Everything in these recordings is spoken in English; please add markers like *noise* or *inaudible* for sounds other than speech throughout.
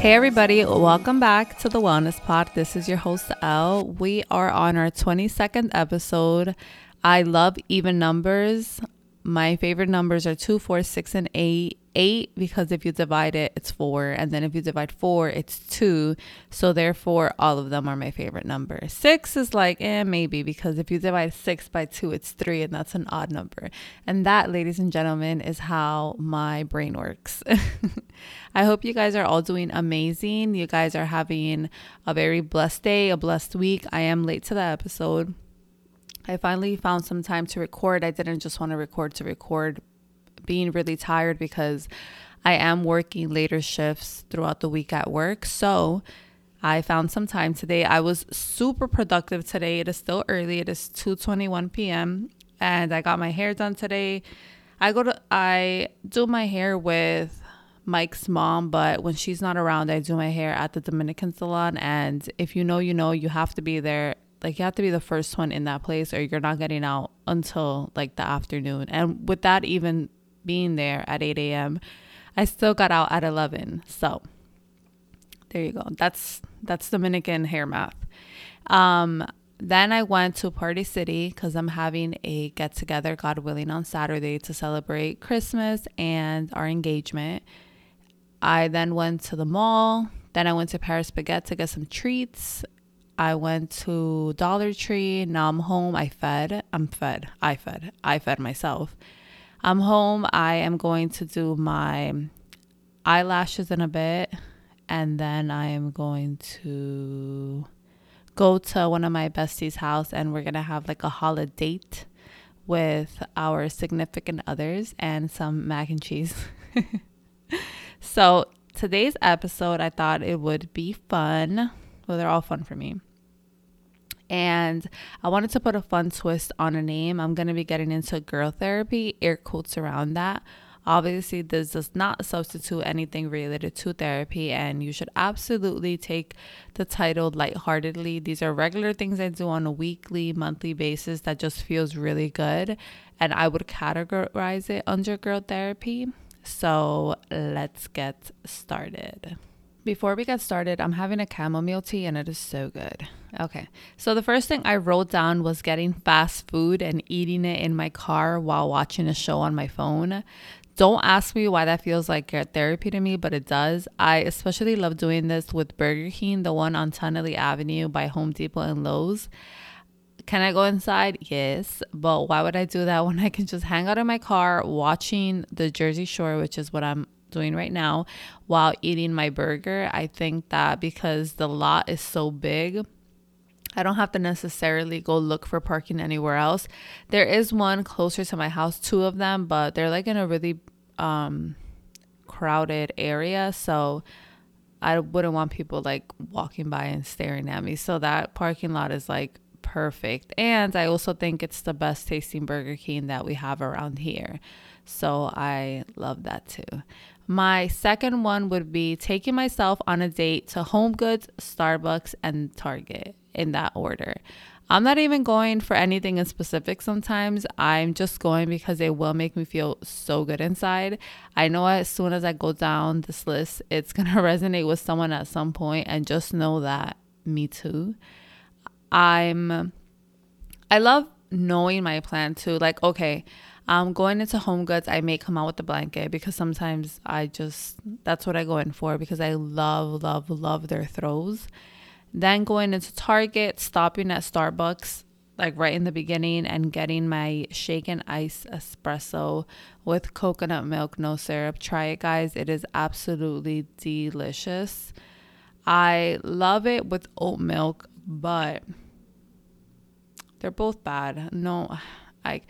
Hey, everybody, welcome back to the Wellness Pod. This is your host, Elle. We are on our 22nd episode. I love even numbers. My favorite numbers are 2, 4, 6, and 8. 8 because if you divide it, it's 4. And then if you divide 4, it's 2. So therefore, all of them are my favorite number. 6 is like, eh, maybe because if you divide 6 by 2, it's 3, and that's an odd number. And that, ladies and gentlemen, is how my brain works. *laughs* I hope you guys are all doing amazing. You guys are having a very blessed day, a blessed week. I am late to the episode. I finally found some time to record. I didn't just want to record to record, being really tired because I am working later shifts throughout the week at work. So I found some time today. I was super productive today. It is still early. It is 2:21 p.m. and I got my hair done today. I go to I do my hair with Mike's mom, but when she's not around, I do my hair at the Dominican salon and if you know, you know, you have to be there like you have to be the first one in that place or you're not getting out until like the afternoon. And with that even being there at 8 a.m. I still got out at 11. So there you go. That's that's Dominican hair math. Um, then I went to Party City because I'm having a get together, God willing, on Saturday to celebrate Christmas and our engagement. I then went to the mall. Then I went to Paris Baguette to get some treats. I went to Dollar Tree. Now I'm home. I fed. I'm fed. I fed. I fed myself. I'm home. I am going to do my eyelashes in a bit. And then I am going to go to one of my besties' house and we're going to have like a holiday date with our significant others and some mac and cheese. *laughs* so, today's episode, I thought it would be fun. Well, they're all fun for me and I wanted to put a fun twist on a name. I'm going to be getting into girl therapy, air quotes around that. Obviously, this does not substitute anything related to therapy, and you should absolutely take the title lightheartedly. These are regular things I do on a weekly, monthly basis that just feels really good, and I would categorize it under girl therapy. So, let's get started. Before we get started, I'm having a chamomile tea and it is so good. Okay, so the first thing I wrote down was getting fast food and eating it in my car while watching a show on my phone. Don't ask me why that feels like therapy to me, but it does. I especially love doing this with Burger King, the one on Tonnelle Avenue by Home Depot and Lowe's. Can I go inside? Yes. But why would I do that *laughs* when I can just hang out in my car watching the Jersey Shore, which is what I'm doing right now while eating my burger. I think that because the lot is so big, I don't have to necessarily go look for parking anywhere else. There is one closer to my house, two of them, but they're like in a really um, crowded area. So I wouldn't want people like walking by and staring at me. So that parking lot is like perfect. And I also think it's the best tasting Burger King that we have around here. So I love that too. My second one would be taking myself on a date to Home Goods, Starbucks, and Target in that order. I'm not even going for anything in specific sometimes. I'm just going because it will make me feel so good inside. I know as soon as I go down this list, it's *laughs* going to resonate with someone at some point and just know that me too. I'm I love knowing my plan too. Like, okay, um, going into Home Goods, I may come out with the blanket because sometimes I just that's what I go in for because I love, love, love their throws. Then going into Target, stopping at Starbucks like right in the beginning and getting my shaken ice espresso with coconut milk, no syrup. Try it, guys. It is absolutely delicious. I love it with oat milk, but they're both bad. No, I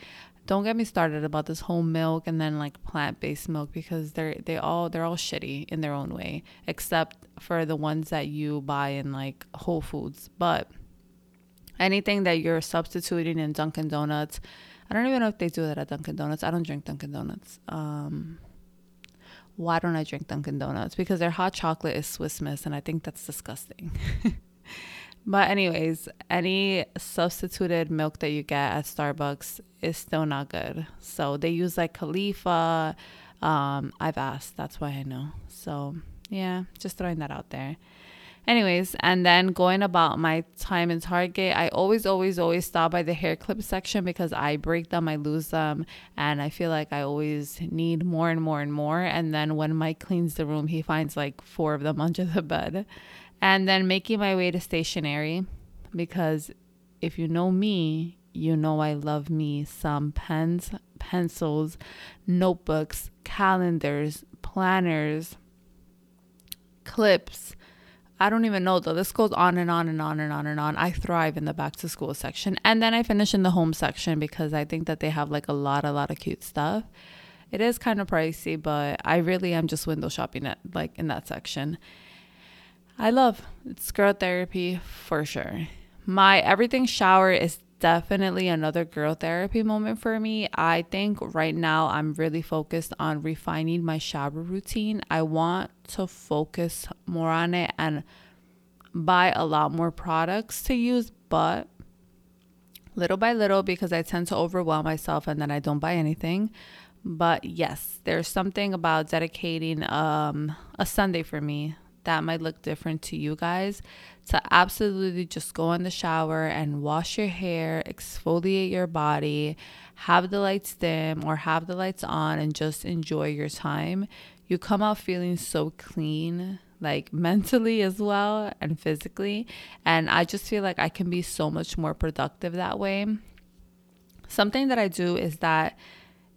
don't get me started about this whole milk and then like plant-based milk because they're they all they're all shitty in their own way except for the ones that you buy in like Whole Foods. But anything that you're substituting in Dunkin Donuts I don't even know if they do that at Dunkin Donuts. I don't drink Dunkin Donuts. Um why don't I drink Dunkin Donuts? Because their hot chocolate is Swiss Miss and I think that's disgusting *laughs* But anyways, any substituted milk that you get at Starbucks is still not good. So they use like Califia. Um, I've asked. That's why I know. So yeah, just throwing that out there. Anyways, and then going about my time in Target, I always, always, always stop by the hair clip section because I break them, I lose them, and I feel like I always need more and more and more. And then when Mike cleans the room, he finds like four of them *laughs* under the bed. And then making my way to stationery because if you know me, you know I love me some pens, pencils, notebooks, calendars, planners, clips. I don't even know though. This goes on and on and on and on and on. I thrive in the back to school section. And then I finish in the home section because I think that they have like a lot, a lot of cute stuff. It is kind of pricey, but I really am just window shopping at like in that section. I love it's girl therapy for sure. My everything shower is definitely another girl therapy moment for me. I think right now I'm really focused on refining my shower routine. I want to focus more on it and buy a lot more products to use, but little by little because I tend to overwhelm myself and then I don't buy anything. But yes, there's something about dedicating um, a Sunday for me that might look different to you guys to absolutely just go in the shower and wash your hair, exfoliate your body, have the lights dim or have the lights on and just enjoy your time. You come out feeling so clean, like *laughs* mentally as well and physically. And I just feel like I can be so much more productive that way. Something that I do is that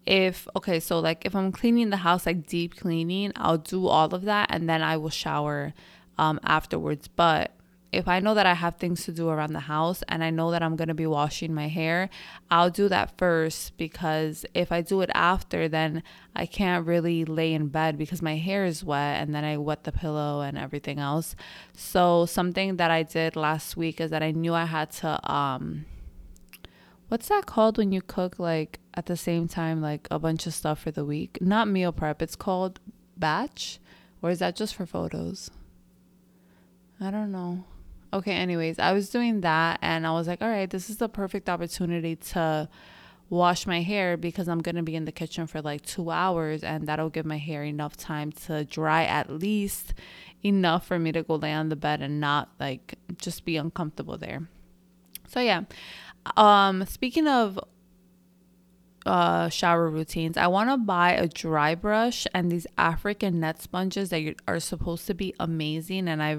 if okay so like if i'm cleaning the house like deep cleaning i'll do all of that and then i will shower um, afterwards. But if i know that i have things to do around the house and i know that i'm going to be washing my hair i'll do that first because if i do it after then i can't really lay in bed because my hair is wet and then i wet the pillow and everything else. So something that i did last week is that i knew i had to um what's that called when you cook like at the same time like a bunch of stuff for the week? Not meal prep. It's called batch, or is that just for photos? I don't know. Okay, anyways, I was doing that and I was like, all right, this is the perfect opportunity to wash my hair because I'm going to be in the kitchen for like 2 hours and that'll give my hair enough time to dry at least enough for me to go lay on the bed and not like just be uncomfortable there. So yeah, um, speaking of uh, shower routines, I want to buy a dry brush and these African net sponges that are supposed to be amazing. And I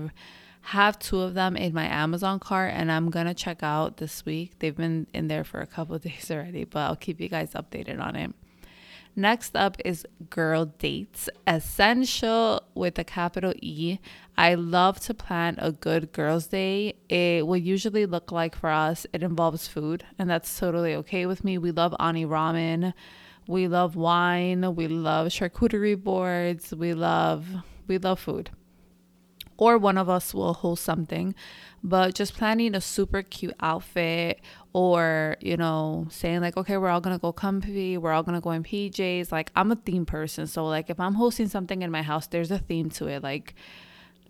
have two of them in my Amazon cart, and I'm gonna check out this week. They've been in there for a couple *laughs* days already, but I'll keep you guys updated on it. Next up is girl dates, essential with a capital E. I love to plan a good girls' day. It will usually look like for us, it involves food, and that's totally okay with me. We love Ani ramen, we love wine, we love charcuterie boards, we love we love food. Or one of us will host something. But just planning a super cute outfit or you know saying like okay we're all gonna go comfy. We're all gonna go in pjs like i'm a theme person. So like if i'm hosting something in my house there's a theme to it. Like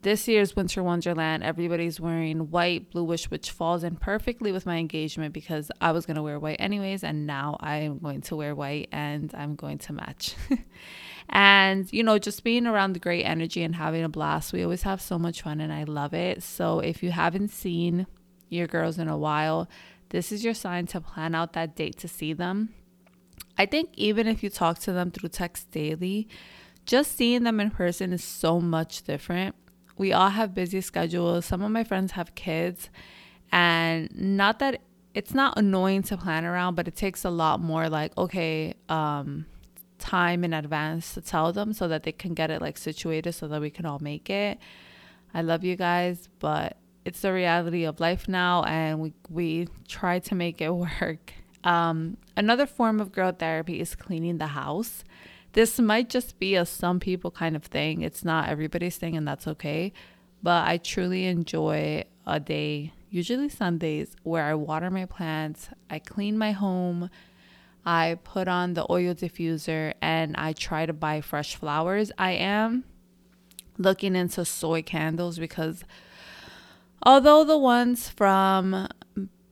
this year's Winter Wonderland, everybody's wearing white, bluish, which falls in perfectly with my engagement because I was going to wear white anyways. And now I am going to wear white and I'm going to match. *laughs* and, you know, just being around the great energy and having a blast. We always have so much fun and I love it. So if you haven't seen your girls in a while, this is your sign to plan out that date to see them. I think even if you talk to them through text daily, just seeing them in person is so much different we all have busy schedules. Some of my friends have kids, and not that it's not annoying to plan around, but it takes a lot more like, okay, um, time in advance to tell them so that they can get it like situated so that we can all make it. I love you guys, but it's the reality of life now, and we, we try to make it *laughs* work. Um, another form of girl therapy is cleaning the house. This might just be a some people kind of thing. It's not everybody's thing, and that's okay. But I truly enjoy a day, usually Sundays, where I water my plants, I clean my home, I put on the oil diffuser, and I try to buy fresh flowers. I am looking into soy candles because although the ones from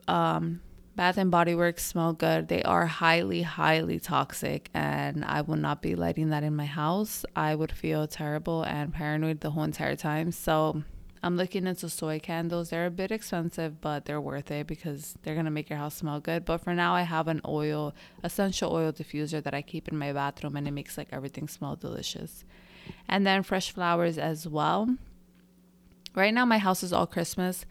um, Bath and Body Works smell good. They are highly, highly toxic, and I would not be lighting that in my house. I would feel terrible and paranoid the whole entire time. So I'm looking into soy candles. They're a bit expensive, but they're worth it because they're gonna make your house smell good. But for now, I have an oil, essential oil diffuser that I keep in my bathroom, and it makes like everything smell delicious. And then fresh flowers as well. Right now, my house is all Christmas.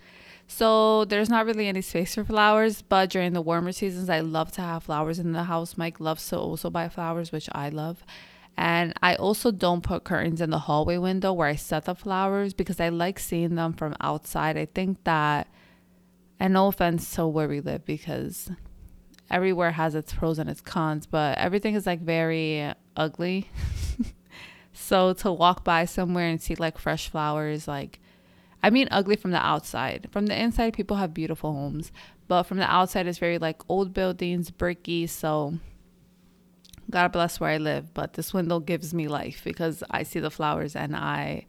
So there's not really any space for flowers, but during the warmer seasons, I love to have flowers in the house. Mike loves to also buy flowers, which I love. And I also don't put curtains in the hallway window where I set the flowers because I like seeing them from outside. I think that, and no offense to where we live because everywhere has its pros and its cons, but everything is like very ugly. *laughs* so to walk by somewhere and see like fresh flowers, like I mean ugly from the outside. From the inside, people have beautiful homes, but from the outside, it's very like old buildings, bricky. So, God bless where I live, but this window gives me life because I see the flowers and I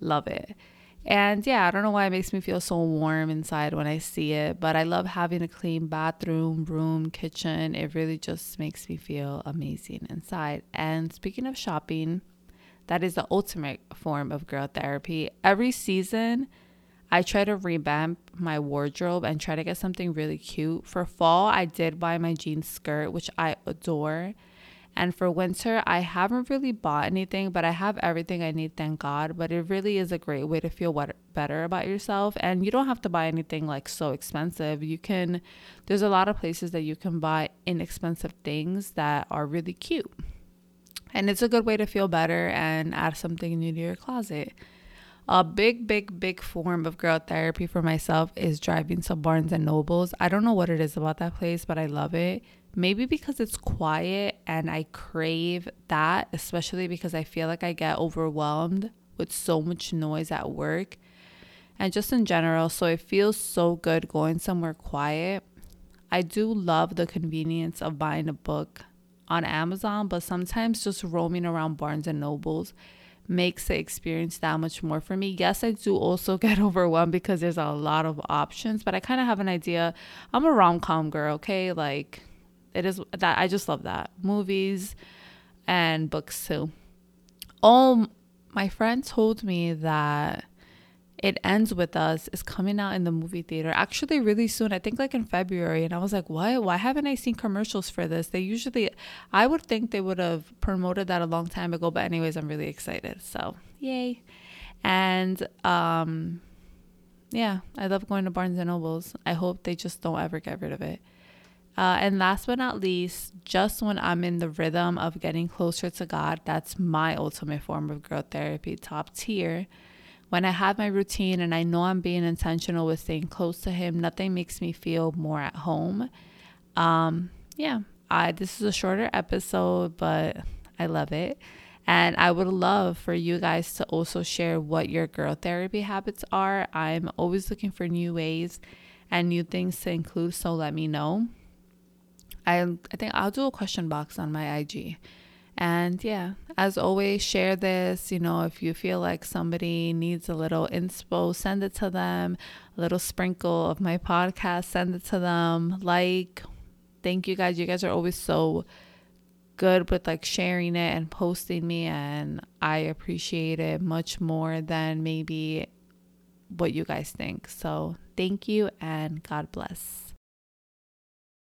love it. And yeah, I don't know why it makes me feel so warm inside when I see it, but I love having a clean bathroom, room, kitchen. It really just makes me feel amazing inside. And speaking of shopping, that is the ultimate form of girl therapy. Every season, I try to revamp my wardrobe and try to get something really cute. For fall, I did buy my jean skirt, which I adore. And for winter, I haven't really bought anything, but I have everything I need, thank God. But it really is a great way to feel what- better about yourself. And you don't have to buy anything like so expensive. You can, there's a lot of places that you can buy inexpensive things that are really cute. And it's a good way to feel better and add something new to your closet. A big, big, big form of girl therapy for myself is driving to Barnes and Nobles. I don't know what it is about that place, but I love it. Maybe because it's quiet and I crave that, especially because I feel like I get overwhelmed with so much noise at work and just in general. So it feels so good going somewhere quiet. I do love the convenience of buying a book on Amazon, but sometimes just roaming around Barnes and Nobles makes the experience that much more for me. Yes, I do also *laughs* get overwhelmed because there's a lot of options, but I kind of have an idea. I'm a rom com girl, okay? Like, it is that I just love that. Movies and books too. Oh, my friend told me that it Ends With Us is coming out in the movie theater actually really soon. I think like in February. And I was like, what? Why haven't I seen commercials for this? They usually, I would think they would have promoted that a long time ago. But, anyways, I'm really excited. So, yay. And, um, yeah, I love going to Barnes and Nobles. I hope they just don't ever get rid of it. Uh, and last but not least, just when I'm in the rhythm of getting closer to God, that's my ultimate form of growth therapy, top tier. When I have my routine and I know I'm being intentional with staying close to Him, nothing makes me feel more at home. Um, yeah, I this is a shorter episode, but I love it. And I would love for you guys to also share what your girl therapy habits are. I'm always looking for new ways and new things to include, so let me know. I I think I'll do a question box on my IG. And yeah, as always, share this. You know, if you feel like somebody needs a little inspo, send it to them. A little sprinkle of my podcast, send it to them. Like, thank you guys. You guys are always so good with like sharing it and posting me, and I appreciate it much more than maybe what you guys think. So, thank you and God bless.